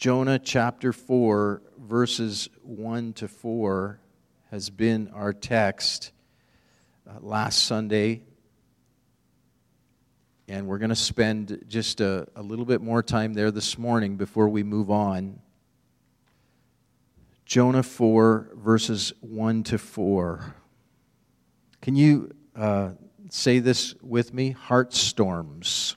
Jonah chapter 4, verses 1 to 4 has been our text uh, last Sunday. And we're going to spend just a, a little bit more time there this morning before we move on. Jonah 4, verses 1 to 4. Can you uh, say this with me? Heart storms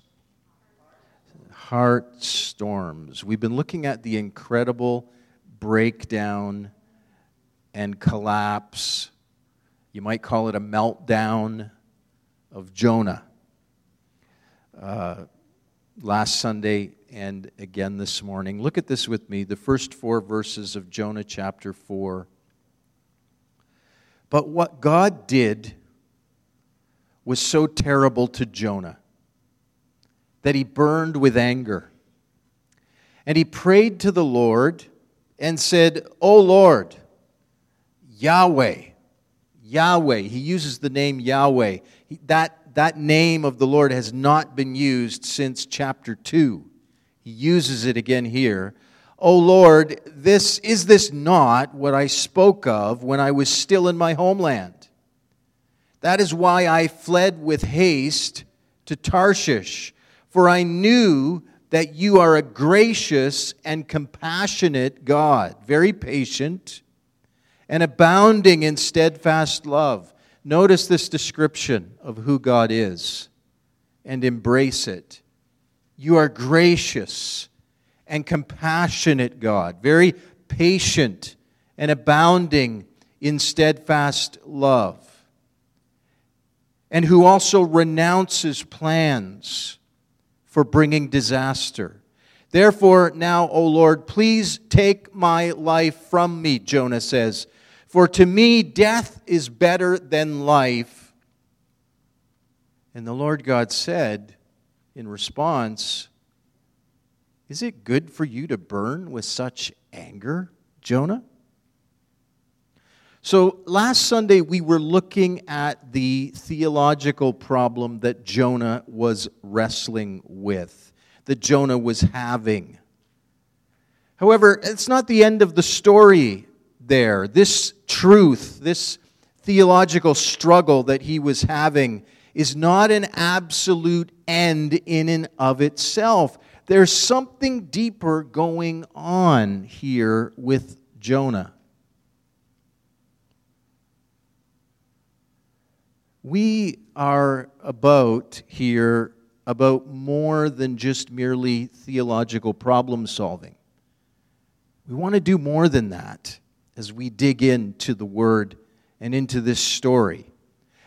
heart storms. We've been looking at the incredible breakdown and collapse. You might call it a meltdown of Jonah. Uh, last Sunday and again this morning. Look at this with me the first four verses of Jonah chapter 4. But what God did was so terrible to Jonah that he burned with anger. And he prayed to the Lord and said, O Lord, Yahweh, Yahweh. He uses the name Yahweh. He, that, that name of the Lord has not been used since chapter 2. He uses it again here. O Lord, this, is this not what I spoke of when I was still in my homeland? That is why I fled with haste to Tarshish for I knew that you are a gracious and compassionate God, very patient and abounding in steadfast love. Notice this description of who God is and embrace it. You are gracious and compassionate God, very patient and abounding in steadfast love, and who also renounces plans for bringing disaster. Therefore, now, O Lord, please take my life from me, Jonah says. For to me, death is better than life. And the Lord God said in response, Is it good for you to burn with such anger, Jonah? So, last Sunday we were looking at the theological problem that Jonah was wrestling with, that Jonah was having. However, it's not the end of the story there. This truth, this theological struggle that he was having, is not an absolute end in and of itself. There's something deeper going on here with Jonah. We are about here about more than just merely theological problem solving. We want to do more than that as we dig into the Word and into this story.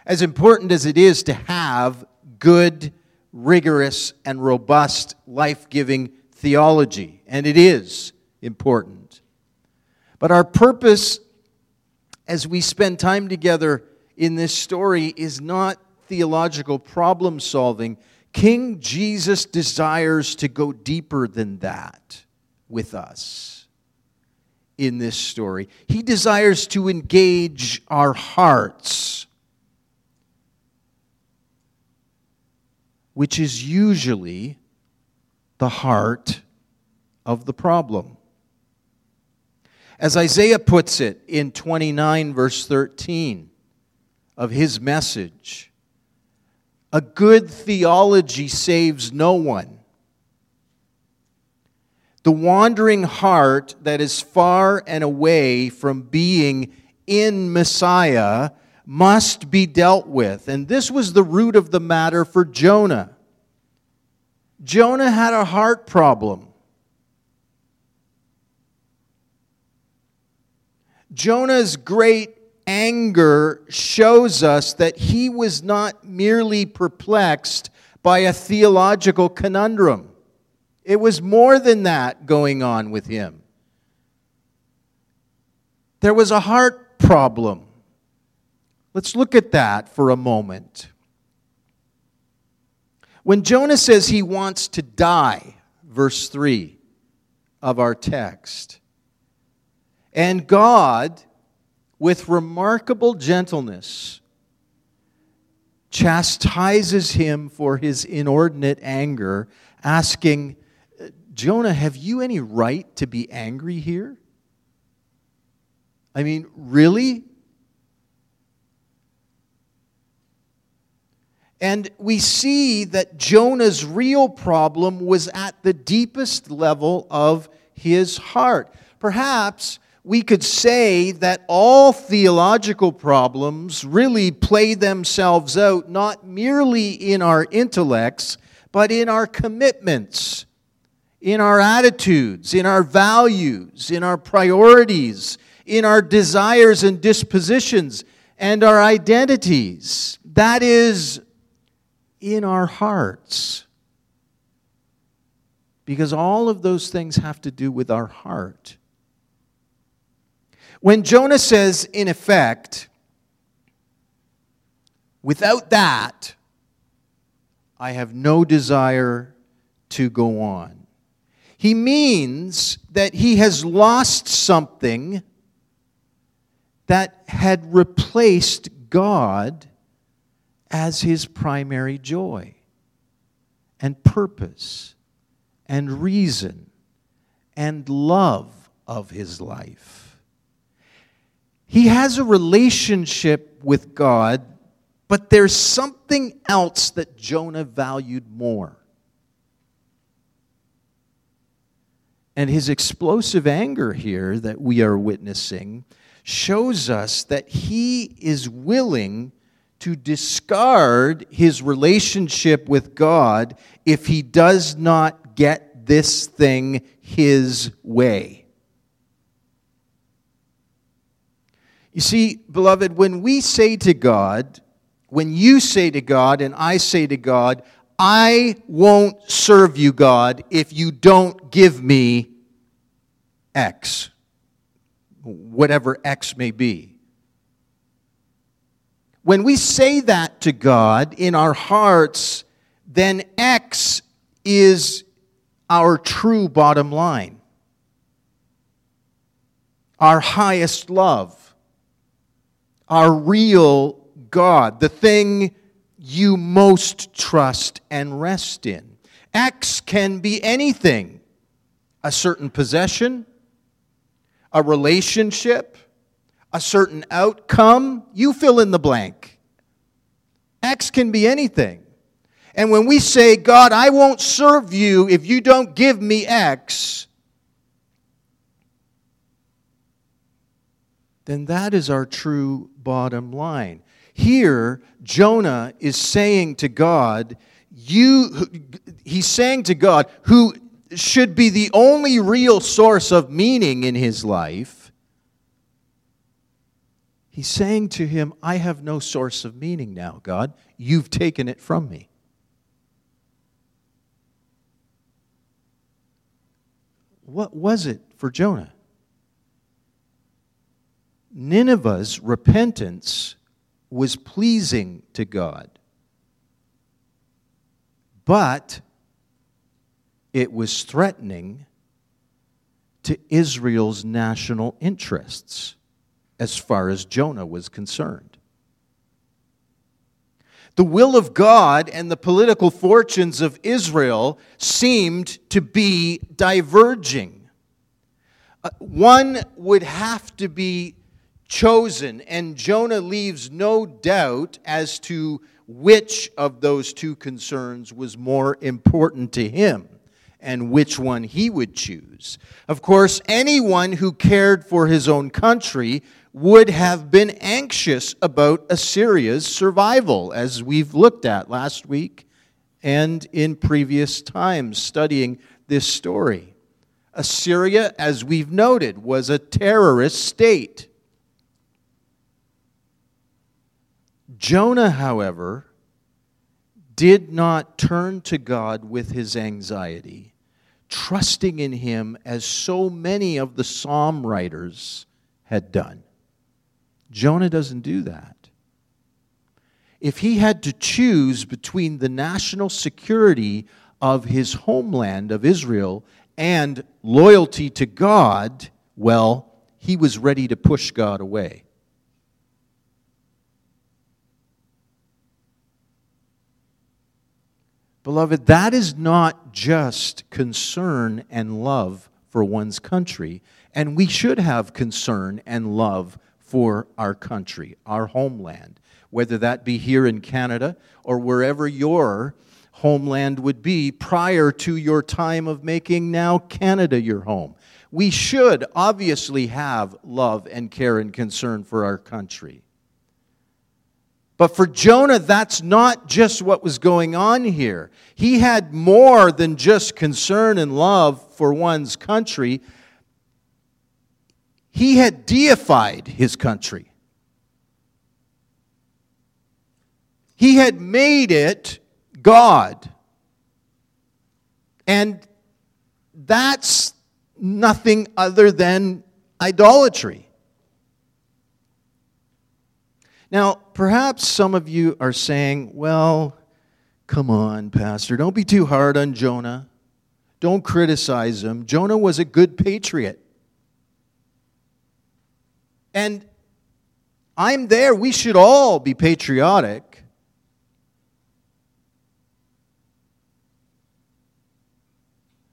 As important as it is to have good, rigorous, and robust, life giving theology, and it is important. But our purpose as we spend time together in this story is not theological problem solving. King Jesus desires to go deeper than that with us in this story. He desires to engage our hearts, which is usually the heart of the problem. As Isaiah puts it in 29, verse 13, of his message. A good theology saves no one. The wandering heart that is far and away from being in Messiah must be dealt with. And this was the root of the matter for Jonah. Jonah had a heart problem. Jonah's great anger shows us that he was not merely perplexed by a theological conundrum. It was more than that going on with him. There was a heart problem. Let's look at that for a moment. When Jonah says he wants to die, verse 3 of our text, and God with remarkable gentleness, chastises him for his inordinate anger, asking, Jonah, have you any right to be angry here? I mean, really? And we see that Jonah's real problem was at the deepest level of his heart. Perhaps we could say that all theological problems really play themselves out not merely in our intellects, but in our commitments, in our attitudes, in our values, in our priorities, in our desires and dispositions, and our identities. That is, in our hearts. Because all of those things have to do with our heart. When Jonah says, in effect, without that, I have no desire to go on, he means that he has lost something that had replaced God as his primary joy and purpose and reason and love of his life. He has a relationship with God, but there's something else that Jonah valued more. And his explosive anger here that we are witnessing shows us that he is willing to discard his relationship with God if he does not get this thing his way. You see, beloved, when we say to God, when you say to God and I say to God, I won't serve you, God, if you don't give me X, whatever X may be. When we say that to God in our hearts, then X is our true bottom line, our highest love our real God, the thing you most trust and rest in. X can be anything a certain possession, a relationship, a certain outcome. You fill in the blank. X can be anything. And when we say, God, I won't serve you if you don't give me X, then that is our true bottom line. Here, Jonah is saying to God, you, he's saying to God, who should be the only real source of meaning in his life, he's saying to him, I have no source of meaning now, God. You've taken it from me. What was it for Jonah? Nineveh's repentance was pleasing to God, but it was threatening to Israel's national interests as far as Jonah was concerned. The will of God and the political fortunes of Israel seemed to be diverging. Uh, one would have to be chosen, and Jonah leaves no doubt as to which of those two concerns was more important to him and which one he would choose. Of course, anyone who cared for his own country would have been anxious about Assyria's survival, as we've looked at last week and in previous times studying this story. Assyria, as we've noted, was a terrorist state. Jonah, however, did not turn to God with his anxiety, trusting in him as so many of the psalm writers had done. Jonah doesn't do that. If he had to choose between the national security of his homeland of Israel and loyalty to God, well, he was ready to push God away. Beloved, that is not just concern and love for one's country, and we should have concern and love for our country, our homeland, whether that be here in Canada or wherever your homeland would be prior to your time of making now Canada your home. We should obviously have love and care and concern for our country. But for Jonah, that's not just what was going on here. He had more than just concern and love for one's country, he had deified his country. He had made it God. And that's nothing other than idolatry. Now, perhaps some of you are saying, well, come on, Pastor, don't be too hard on Jonah. Don't criticize him. Jonah was a good patriot. And I'm there. We should all be patriotic.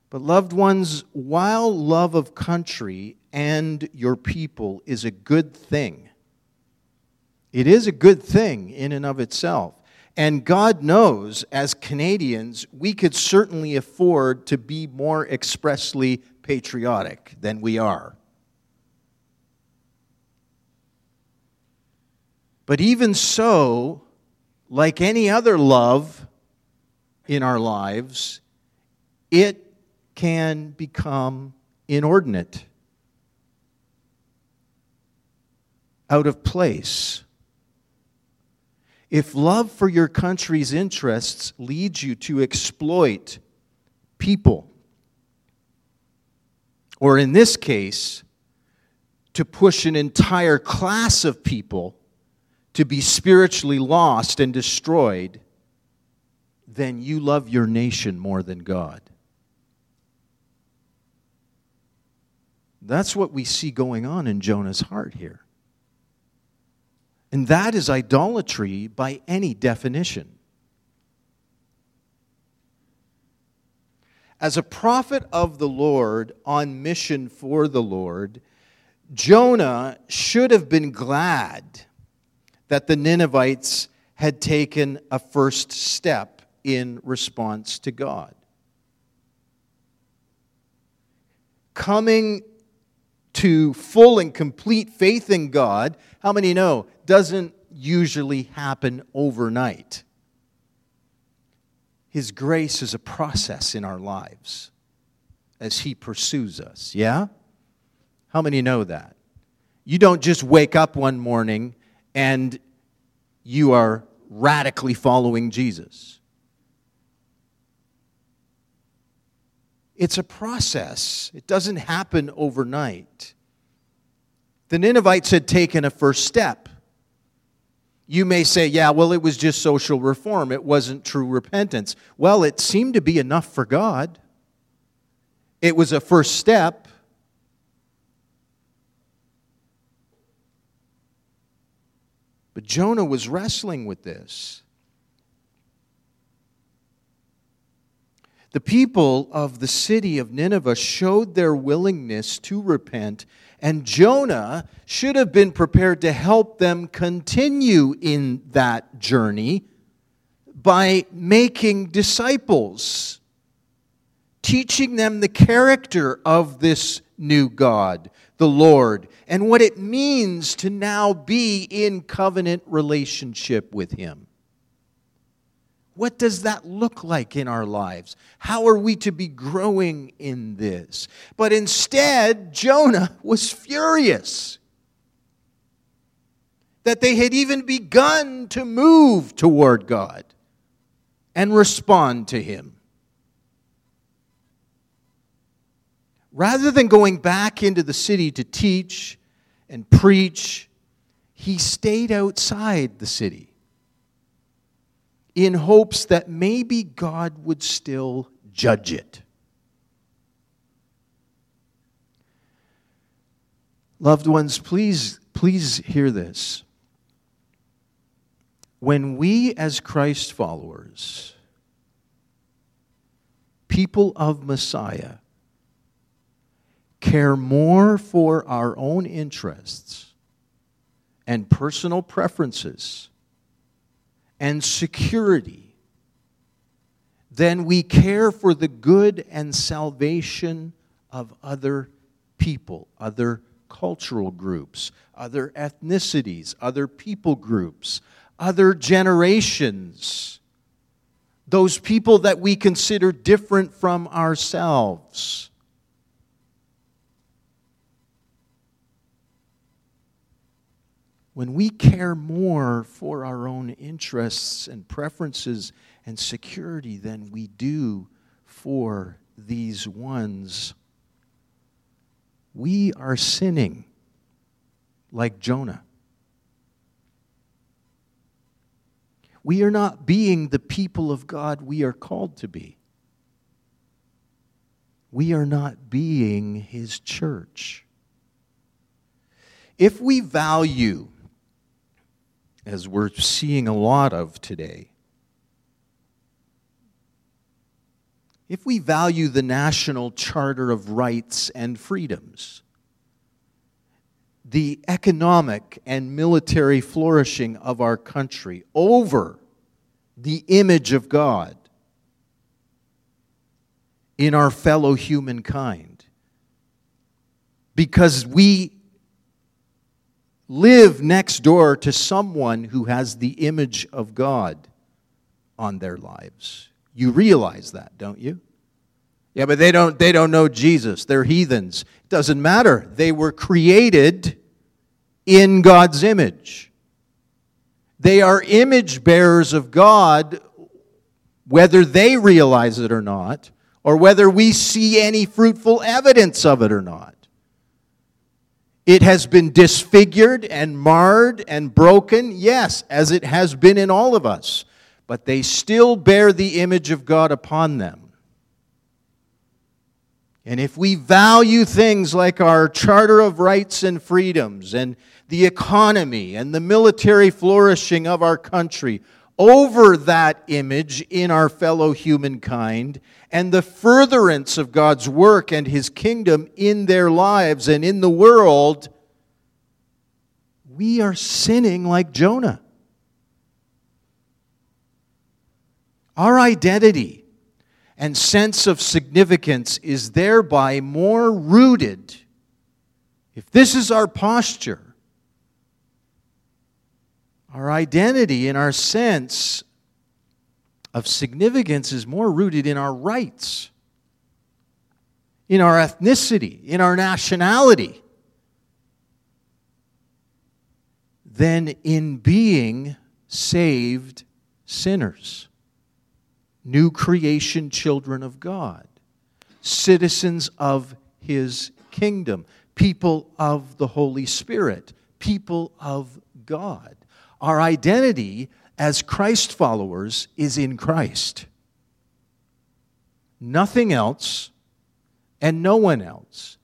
But, loved ones, while love of country and your people is a good thing, it is a good thing in and of itself. And God knows, as Canadians, we could certainly afford to be more expressly patriotic than we are. But even so, like any other love in our lives, it can become inordinate, out of place. If love for your country's interests leads you to exploit people, or in this case, to push an entire class of people to be spiritually lost and destroyed, then you love your nation more than God. That's what we see going on in Jonah's heart here. And that is idolatry by any definition. As a prophet of the Lord on mission for the Lord, Jonah should have been glad that the Ninevites had taken a first step in response to God. Coming to full and complete faith in God, how many know, doesn't usually happen overnight. His grace is a process in our lives as He pursues us. Yeah? How many know that? You don't just wake up one morning and you are radically following Jesus. It's a process, it doesn't happen overnight. The Ninevites had taken a first step. You may say, yeah, well, it was just social reform. It wasn't true repentance. Well, it seemed to be enough for God. It was a first step. But Jonah was wrestling with this. The people of the city of Nineveh showed their willingness to repent, and Jonah should have been prepared to help them continue in that journey by making disciples, teaching them the character of this new God, the Lord, and what it means to now be in covenant relationship with Him. What does that look like in our lives? How are we to be growing in this? But instead, Jonah was furious that they had even begun to move toward God and respond to Him. Rather than going back into the city to teach and preach, he stayed outside the city in hopes that maybe God would still judge it. Loved ones, please, please hear this. When we, as Christ followers, people of Messiah, care more for our own interests and personal preferences and security then we care for the good and salvation of other people, other cultural groups, other ethnicities, other people groups, other generations, those people that we consider different from ourselves. When we care more for our own interests and preferences and security than we do for these ones, we are sinning like Jonah. We are not being the people of God we are called to be. We are not being His church. If we value, as we're seeing a lot of today, if we value the national charter of rights and freedoms, the economic and military flourishing of our country over the image of God in our fellow humankind. Because we live next door to someone who has the image of God on their lives. You realize that, don't you? Yeah, but they don't they don't know Jesus. They're heathens. It doesn't matter. They were created in God's image. They are image bearers of God, whether they realize it or not, or whether we see any fruitful evidence of it or not. It has been disfigured and marred and broken, yes, as it has been in all of us, but they still bear the image of God upon them. And if we value things like our Charter of Rights and Freedoms and the economy and the military flourishing of our country over that image in our fellow humankind and the furtherance of God's work and His kingdom in their lives and in the world, we are sinning like Jonah. Our identity and sense of significance is thereby more rooted. If this is our posture, our identity and our sense of significance is more rooted in our rights, in our ethnicity, in our nationality, than in being saved sinners, new creation children of God, citizens of His kingdom, people of the Holy Spirit, people of God. Our identity as Christ followers is in Christ. Nothing else and no one else.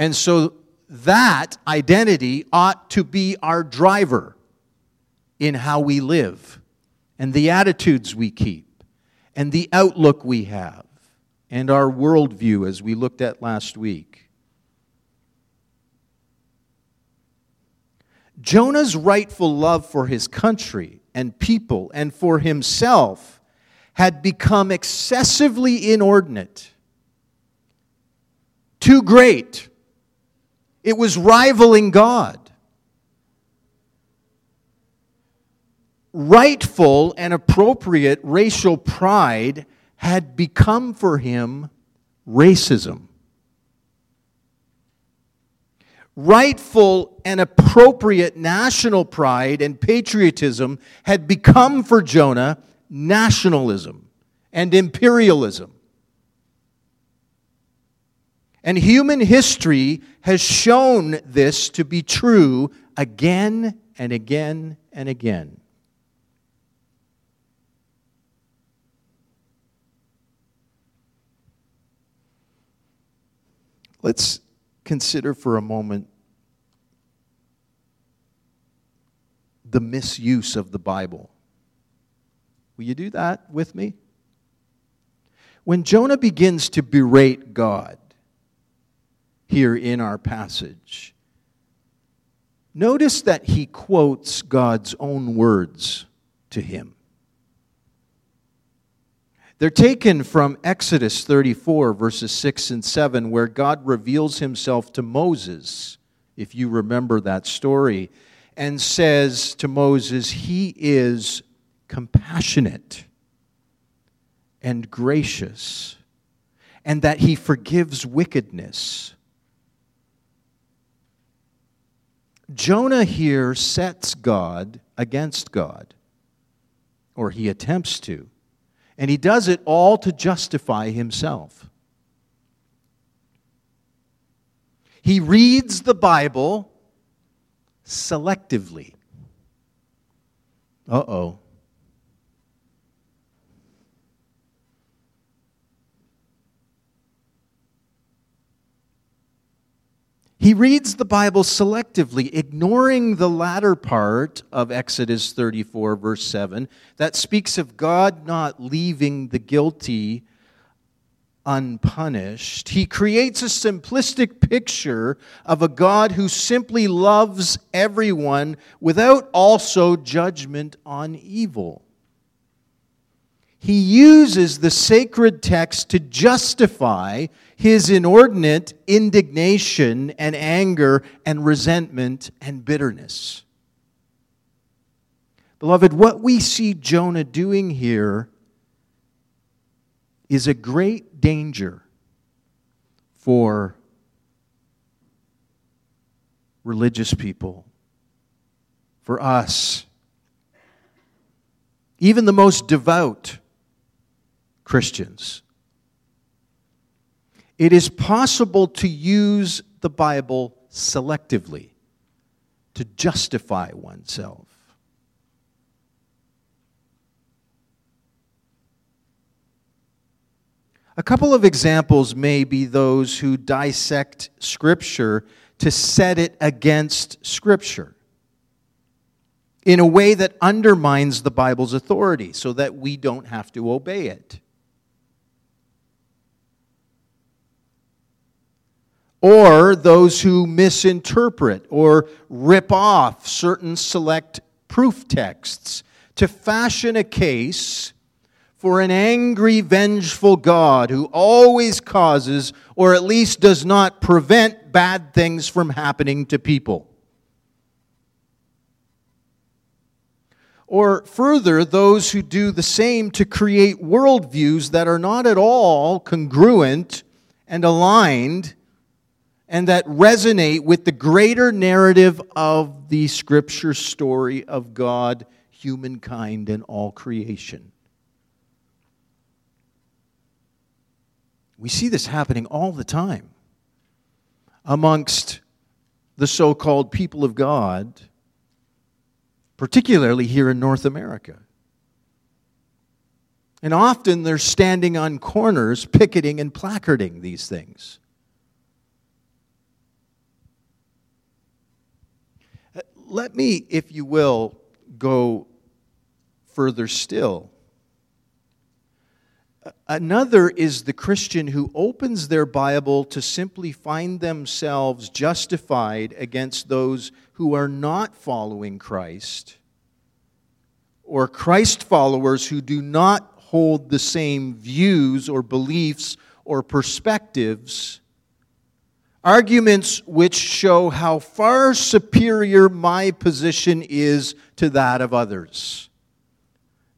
And so that identity ought to be our driver in how we live and the attitudes we keep and the outlook we have and our worldview as we looked at last week. Jonah's rightful love for his country and people and for himself had become excessively inordinate, too great. It was rivaling God. Rightful and appropriate racial pride had become for him racism rightful and appropriate national pride and patriotism had become for Jonah nationalism and imperialism. And human history has shown this to be true again and again and again. Let's consider for a moment the misuse of the Bible. Will you do that with me? When Jonah begins to berate God here in our passage, notice that he quotes God's own words to him. They're taken from Exodus 34, verses 6 and 7, where God reveals himself to Moses, if you remember that story, and says to Moses, He is compassionate and gracious, and that He forgives wickedness. Jonah here sets God against God, or he attempts to. And he does it all to justify himself. He reads the Bible selectively. Uh oh. He reads the Bible selectively, ignoring the latter part of Exodus 34, verse 7, that speaks of God not leaving the guilty unpunished. He creates a simplistic picture of a God who simply loves everyone without also judgment on evil he uses the sacred text to justify his inordinate indignation and anger and resentment and bitterness. Beloved, what we see Jonah doing here is a great danger for religious people, for us, even the most devout Christians. It is possible to use the Bible selectively to justify oneself. A couple of examples may be those who dissect Scripture to set it against Scripture in a way that undermines the Bible's authority so that we don't have to obey it. or those who misinterpret or rip off certain select proof texts to fashion a case for an angry, vengeful God who always causes, or at least does not prevent, bad things from happening to people. Or further, those who do the same to create worldviews that are not at all congruent and aligned and that resonate with the greater narrative of the scripture story of God, humankind, and all creation. We see this happening all the time amongst the so called people of God, particularly here in North America. And often they're standing on corners, picketing and placarding these things. Uh, let me, if you will, go further still. Another is the Christian who opens their Bible to simply find themselves justified against those who are not following Christ, or Christ followers who do not hold the same views or beliefs or perspectives Arguments which show how far superior my position is to that of others.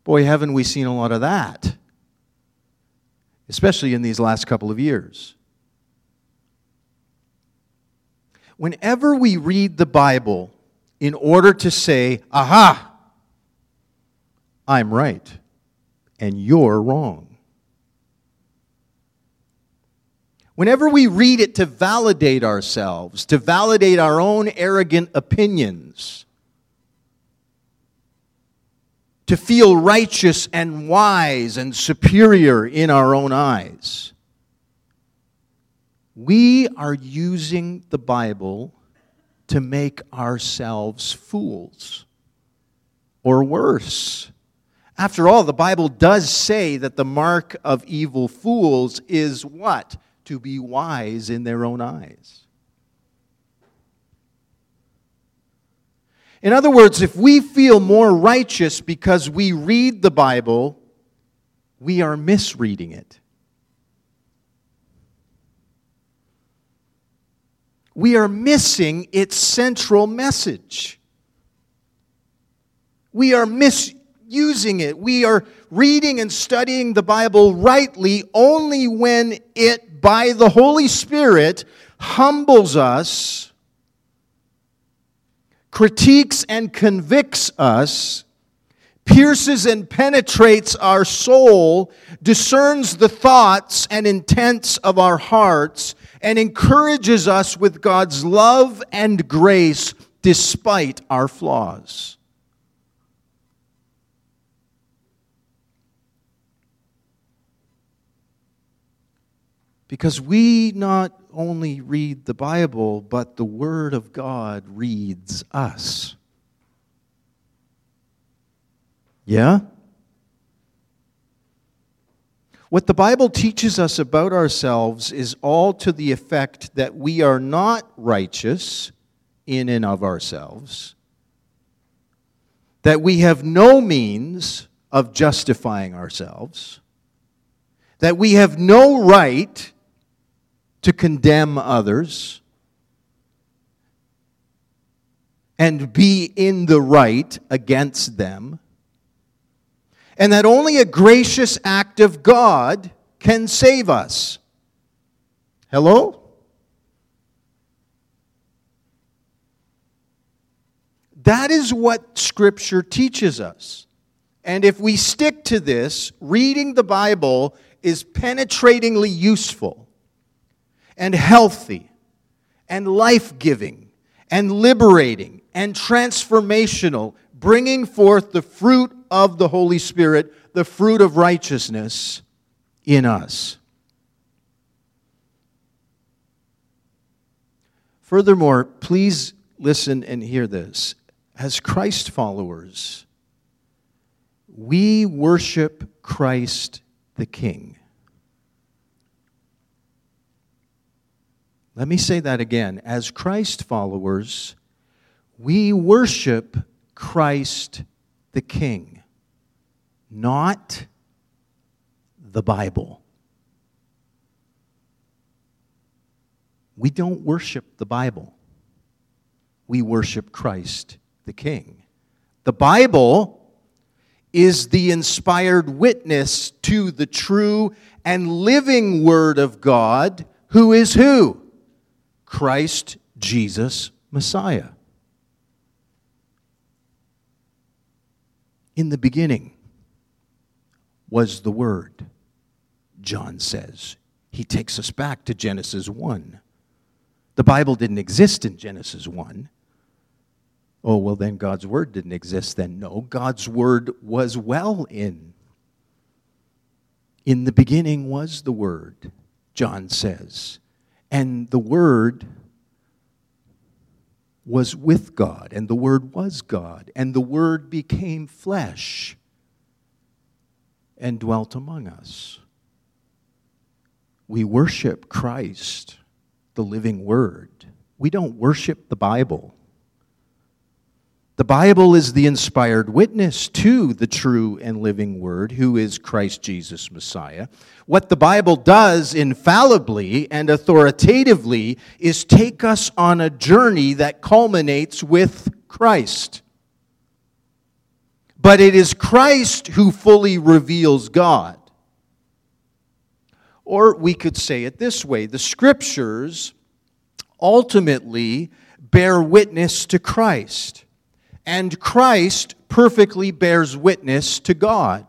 Boy, haven't we seen a lot of that, especially in these last couple of years. Whenever we read the Bible in order to say, aha, I'm right and you're wrong Whenever we read it to validate ourselves, to validate our own arrogant opinions, to feel righteous and wise and superior in our own eyes, we are using the Bible to make ourselves fools, or worse, After all, the Bible does say that the mark of evil fools is what? To be wise in their own eyes. In other words, if we feel more righteous because we read the Bible, we are misreading it. We are missing its central message. We are misusing it. We are reading and studying the Bible rightly only when it, by the Holy Spirit, humbles us critiques and convicts us, pierces and penetrates our soul, discerns the thoughts and intents of our hearts, and encourages us with God's love and grace despite our flaws. Because we not only read the Bible, but the Word of God reads us. Yeah? What the Bible teaches us about ourselves is all to the effect that we are not righteous in and of ourselves, that we have no means of justifying ourselves, that we have no right to condemn others and be in the right against them, and that only a gracious act of God can save us. Hello? That is what Scripture teaches us. And if we stick to this, reading the Bible is penetratingly useful and healthy and life giving and liberating and transformational, bringing forth the fruit of the Holy Spirit, the fruit of righteousness in us. Furthermore, please listen and hear this. As Christ followers, we worship Christ the King. Let me say that again. As Christ followers, we worship Christ the King, not the Bible. We don't worship the Bible. We worship Christ the King. The Bible is the inspired witness to the true and living Word of God, who is who? Christ Jesus Messiah. In the beginning was the Word, John says. He takes us back to Genesis 1. The Bible didn't exist in Genesis 1. Oh, well, then God's Word didn't exist then. No, God's Word was well in. In the beginning was the Word, John says. And the Word was with God, and the Word was God, and the Word became flesh and dwelt among us. We worship Christ, the living Word. We don't worship the Bible. The Bible is the inspired witness to the true and living Word, who is Christ Jesus Messiah. What the Bible does infallibly and authoritatively is take us on a journey that culminates with Christ. But it is Christ who fully reveals God. Or we could say it this way the Scriptures ultimately bear witness to Christ and Christ perfectly bears witness to God.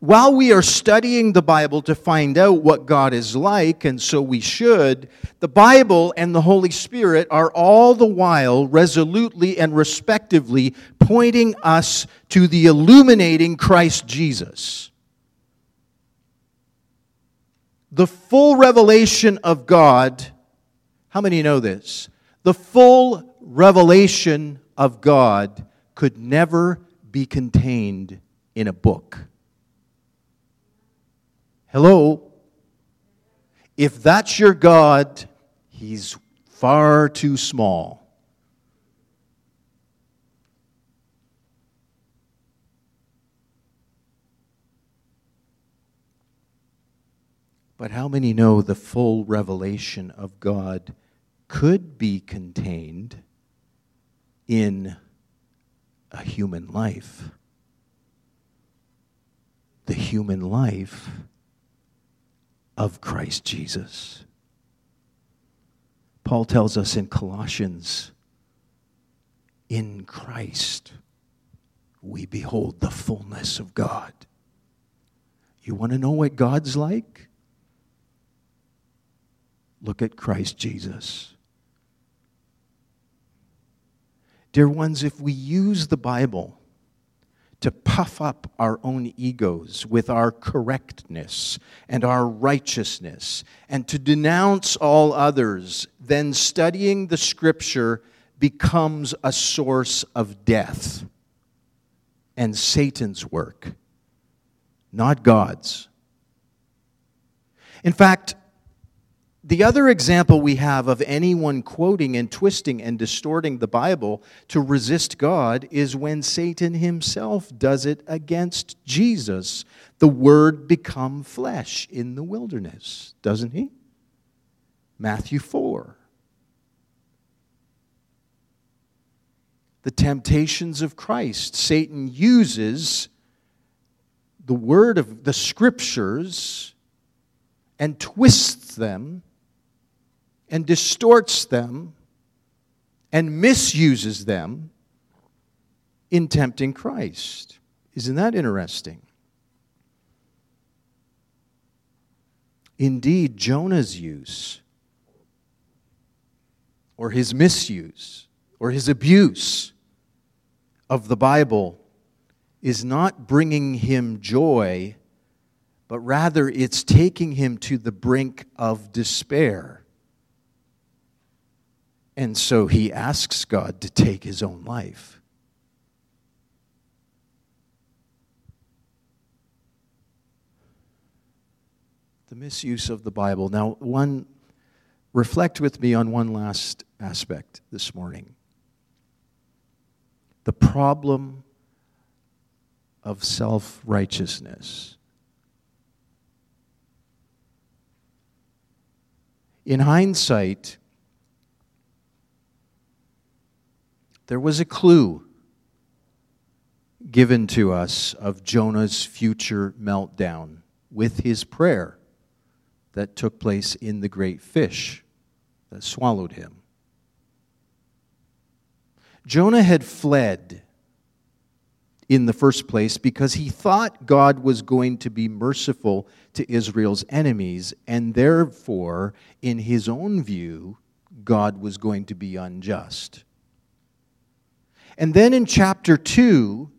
While we are studying the Bible to find out what God is like, and so we should, the Bible and the Holy Spirit are all the while resolutely and respectively pointing us to the illuminating Christ Jesus. The full revelation of God, how many know this? The full revelation of God could never be contained in a book. Hello? If that's your God, he's far too small. But how many know the full revelation of God could be contained in a human life? The human life of Christ Jesus. Paul tells us in Colossians, in Christ we behold the fullness of God. You want to know what God's like? Look at Christ Jesus. Dear ones, if we use the Bible to puff up our own egos with our correctness and our righteousness and to denounce all others, then studying the Scripture becomes a source of death and Satan's work, not God's. In fact, the other example we have of anyone quoting and twisting and distorting the Bible to resist God is when Satan himself does it against Jesus. The Word become flesh in the wilderness, doesn't he? Matthew 4. The temptations of Christ. Satan uses the Word of the Scriptures and twists them and distorts them and misuses them in tempting Christ. Isn't that interesting? Indeed, Jonah's use, or his misuse, or his abuse of the Bible is not bringing him joy, but rather it's taking him to the brink of despair. And so he asks God to take his own life. The misuse of the Bible. Now, one, reflect with me on one last aspect this morning. The problem of self righteousness. In hindsight, there was a clue given to us of Jonah's future meltdown with his prayer that took place in the great fish that swallowed him. Jonah had fled in the first place because he thought God was going to be merciful to Israel's enemies, and therefore, in his own view, God was going to be unjust. And then in chapter 2,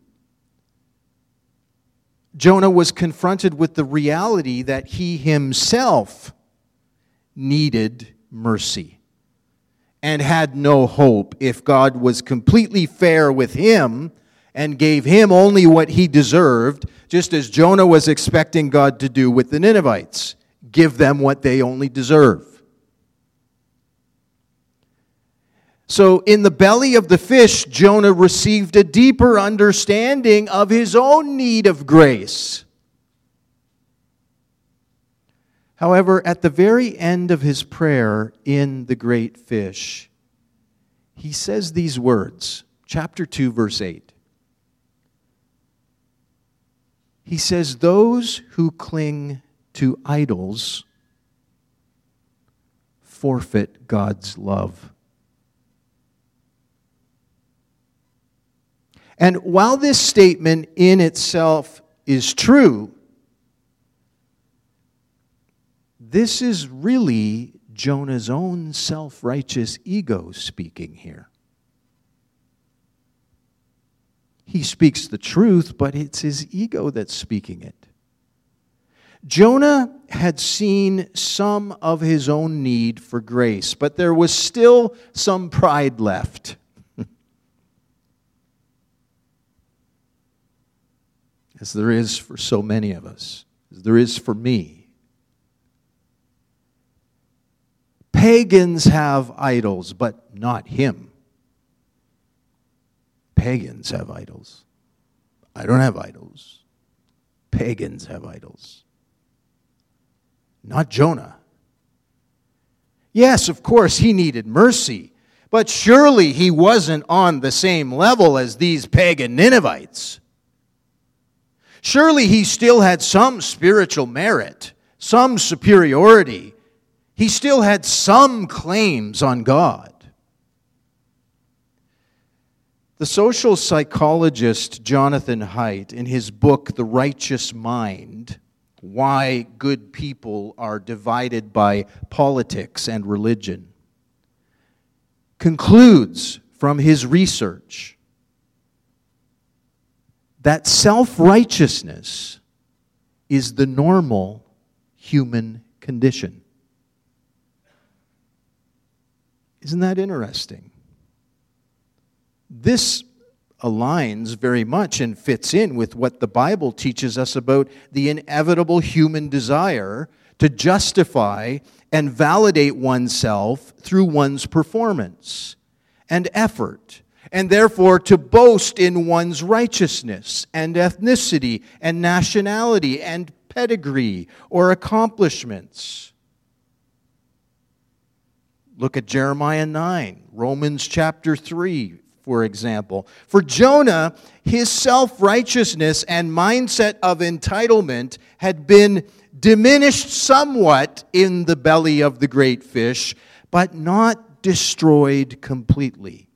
Jonah was confronted with the reality that he himself needed mercy and had no hope if God was completely fair with him and gave him only what he deserved, just as Jonah was expecting God to do with the Ninevites give them what they only deserve. So, in the belly of the fish, Jonah received a deeper understanding of his own need of grace. However, at the very end of his prayer in the great fish, he says these words, chapter 2, verse 8. He says, Those who cling to idols forfeit God's love. And while this statement in itself is true, this is really Jonah's own self righteous ego speaking here. He speaks the truth, but it's his ego that's speaking it. Jonah had seen some of his own need for grace, but there was still some pride left. As there is for so many of us, as there is for me. Pagans have idols, but not him. Pagans have idols. I don't have idols. Pagans have idols. Not Jonah. Yes, of course, he needed mercy, but surely he wasn't on the same level as these pagan Ninevites. Surely he still had some spiritual merit, some superiority. He still had some claims on God. The social psychologist Jonathan Haidt, in his book, The Righteous Mind, Why Good People Are Divided by Politics and Religion, concludes from his research that self righteousness is the normal human condition. Isn't that interesting? This aligns very much and fits in with what the Bible teaches us about the inevitable human desire to justify and validate oneself through one's performance and effort and therefore to boast in one's righteousness and ethnicity and nationality and pedigree or accomplishments. Look at Jeremiah 9, Romans chapter 3, for example. For Jonah, his self righteousness and mindset of entitlement had been diminished somewhat in the belly of the great fish, but not destroyed completely.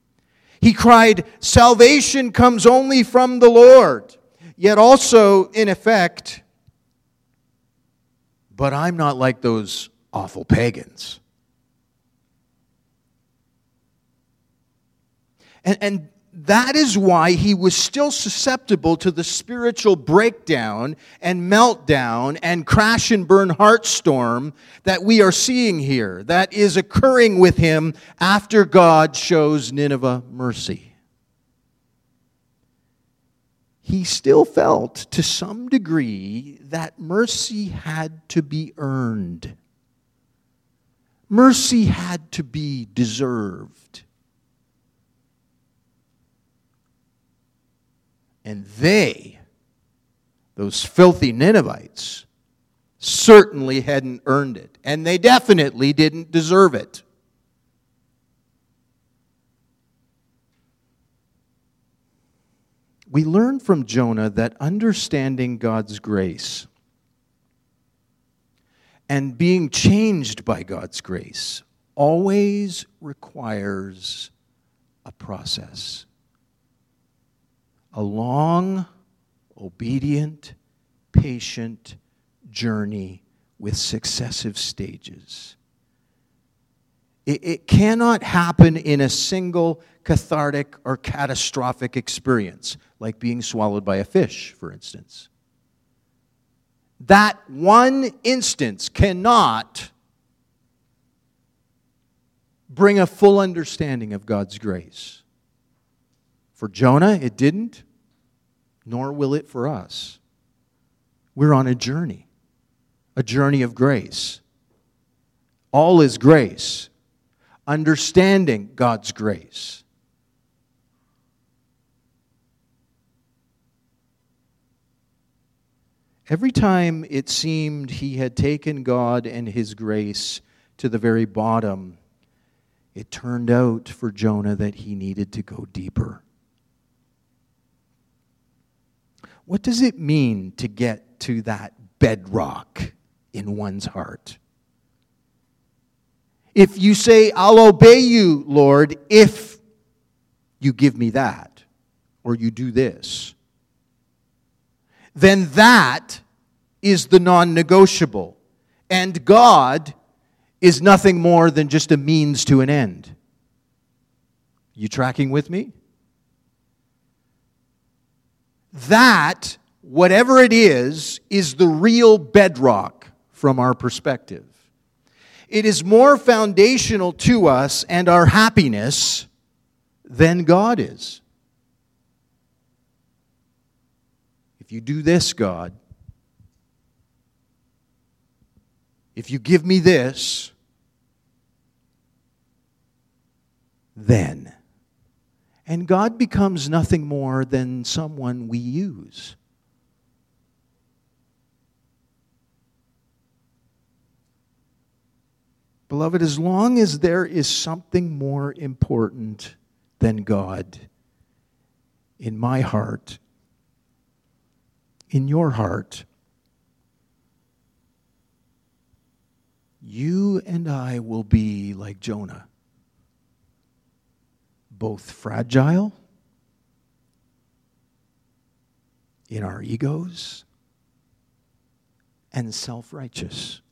He cried, Salvation comes only from the Lord. Yet also, in effect, but I'm not like those awful pagans. And, and that is why he was still susceptible to the spiritual breakdown and meltdown and crash and burn heart storm that we are seeing here, that is occurring with him after God shows Nineveh mercy. He still felt to some degree that mercy had to be earned. Mercy had to be deserved. And they, those filthy Ninevites, certainly hadn't earned it. And they definitely didn't deserve it. We learn from Jonah that understanding God's grace and being changed by God's grace always requires a process a long, obedient, patient journey with successive stages. It, it, cannot happen in a single cathartic or catastrophic experience, like being swallowed by a fish, for instance. That one instance cannot bring a full understanding of God's grace. For Jonah, it didn't, nor will it for us. We're on a journey, a journey of grace. All is grace, understanding God's grace. Every time it seemed he had taken God and his grace to the very bottom, it turned out for Jonah that he needed to go deeper. What does it mean to get to that bedrock in one's heart? If you say, I'll obey you, Lord, if you give me that, or you do this, then that is the non negotiable. And God is nothing more than just a means to an end. You tracking with me? That, whatever it is, is the real bedrock from our perspective. It is more foundational to us and our happiness than God is. If you do this, God, if you give me this, then. And God becomes nothing more than someone we use. Beloved, as long as there is something more important than God in my heart, in your heart, you and I will be like Jonah, both fragile in our egos and self righteous.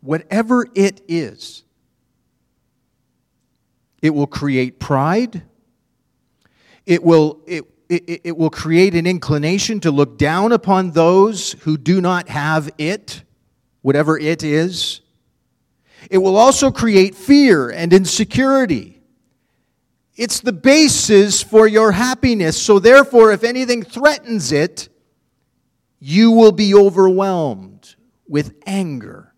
Whatever it is, it will create pride. It will, it, it, it, will create an inclination to look down upon those who do not have it, whatever it is. It will also create fear and insecurity. It's the basis for your happiness. So, therefore, if anything threatens it, you will be overwhelmed with anger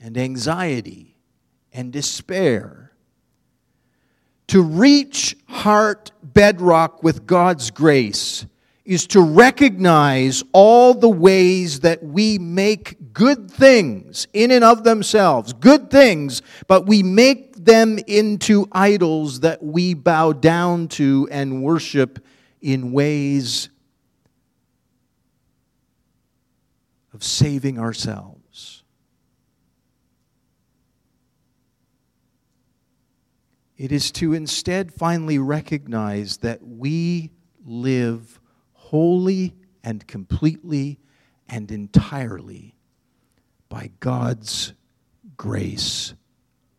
and anxiety and despair. To reach heart bedrock with God's grace is to recognize all the ways that we make good things in and of themselves, good things, but we make them into idols that we bow down to and worship in ways of saving ourselves. It is to instead finally recognize that we live wholly and completely and entirely by God's grace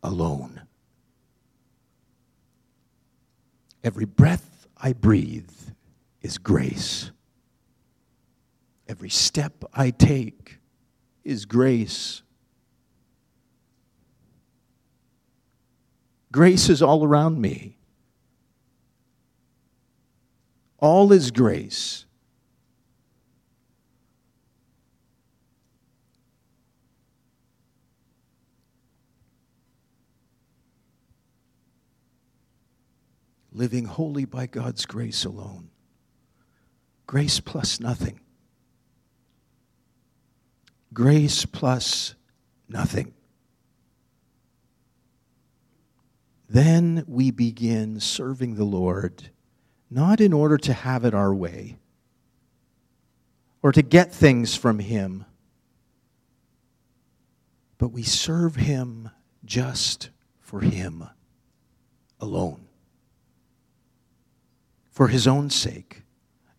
alone. Every breath I breathe is grace. Every step I take is grace. Grace is all around me. All is grace. Living wholly by God's grace alone. Grace plus nothing. Grace plus nothing. then we begin serving the Lord, not in order to have it our way or to get things from Him, but we serve Him just for Him alone, for His own sake,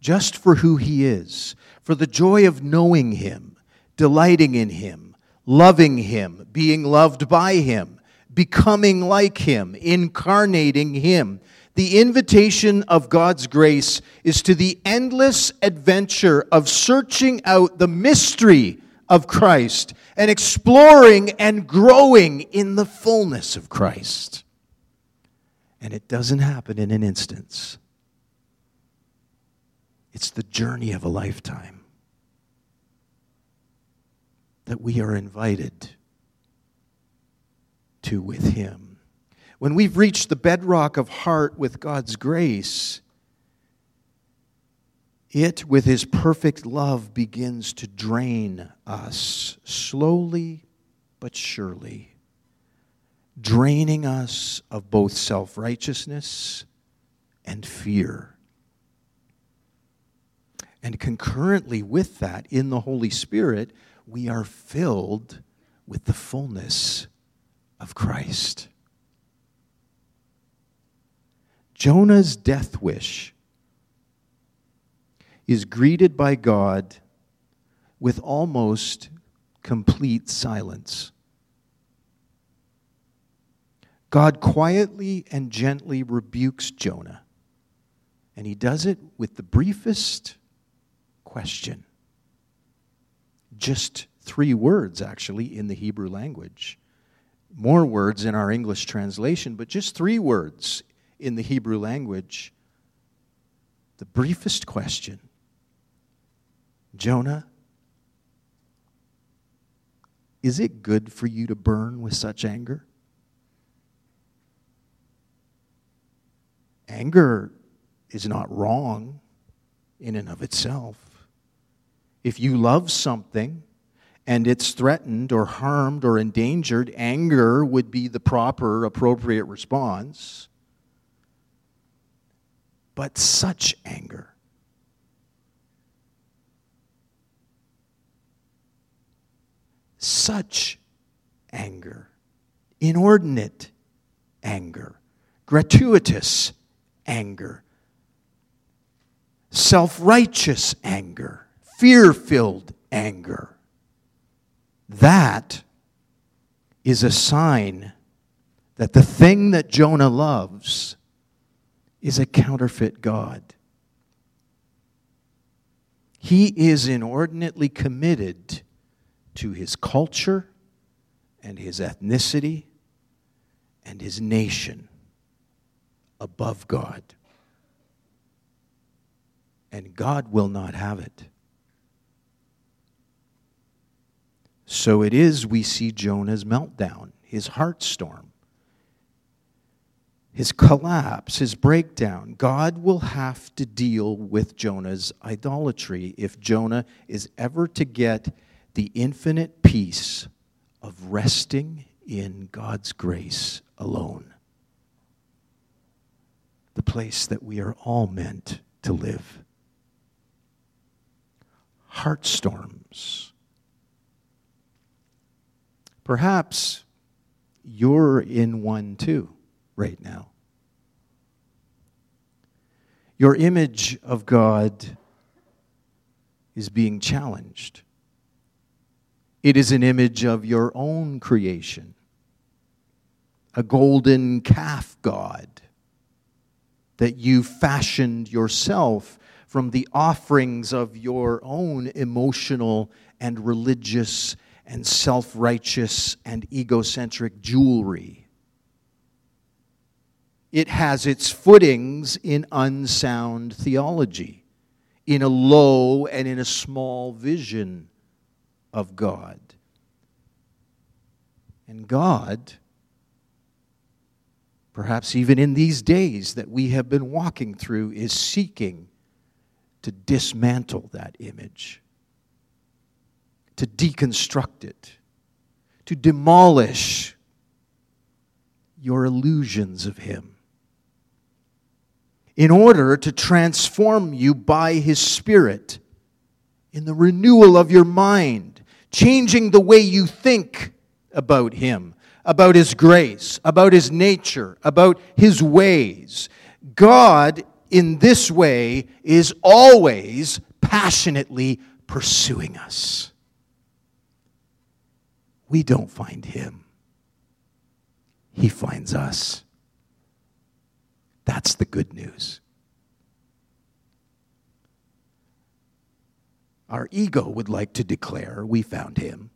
just for who He is, for the joy of knowing Him, delighting in Him, loving Him, being loved by Him becoming like Him, incarnating Him. The invitation of God's grace is to the endless adventure of searching out the mystery of Christ and exploring and growing in the fullness of Christ. And it doesn't happen in an instance, it's the journey of a lifetime that we are invited to with Him. When we've reached the bedrock of heart with God's grace, it, with His perfect love, begins to drain us slowly but surely, draining us of both self righteousness and fear. And concurrently with that, in the Holy Spirit, we are filled with the fullness of Christ. Jonah's death wish is greeted by God with almost complete silence. God quietly and gently rebukes Jonah, and he does it with the briefest question. Just three words, actually, in the Hebrew language more words in our English translation, but just three words in the Hebrew language. the briefest question Jonah, is it good for you to burn with such anger? Anger is not wrong in and of itself. If you love something and it's threatened or harmed or endangered, anger would be the proper, appropriate response. But such anger, such anger, inordinate anger, gratuitous anger, self righteous anger, fear filled anger. That is a sign that the thing that Jonah loves is a counterfeit God. He is inordinately committed to his culture and his ethnicity and his nation above God. And God will not have it. So it is we see Jonah's meltdown, his heart storm, his collapse, his breakdown. God will have to deal with Jonah's idolatry if Jonah is ever to get the infinite peace of resting in God's grace alone the place that we are all meant to live. Heart storms. Perhaps you're in one too right now. Your image of God is being challenged. It is an image of your own creation, a golden calf God that you fashioned yourself from the offerings of your own emotional and religious and self righteous and egocentric jewelry. It has its footings in unsound theology, in a low and in a small vision of God. And God perhaps even in these days that we have been walking through, is seeking to dismantle that image, to deconstruct it, to demolish your illusions of Him. In order to transform you by His Spirit in the renewal of your mind, changing the way you think about Him about His grace, about His nature, about His ways. God, in this way, is always passionately pursuing us. We don't find Him, He finds us. That's the good news. Our ego would like to declare we found Him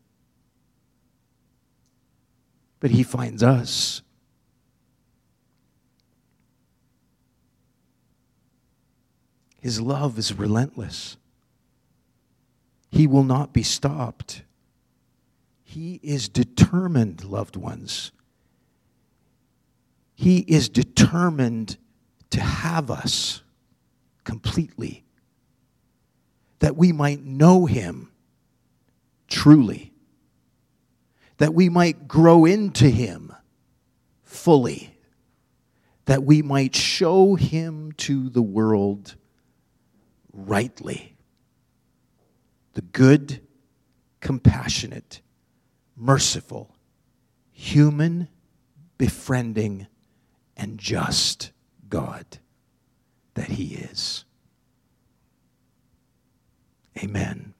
but He finds us. His love is relentless. He will not be stopped. He is determined, loved ones. He is determined to have us completely, that we might know Him truly that we might grow into Him fully, that we might show Him to the world rightly. The good, compassionate, merciful, human, befriending, and just God that He is. Amen.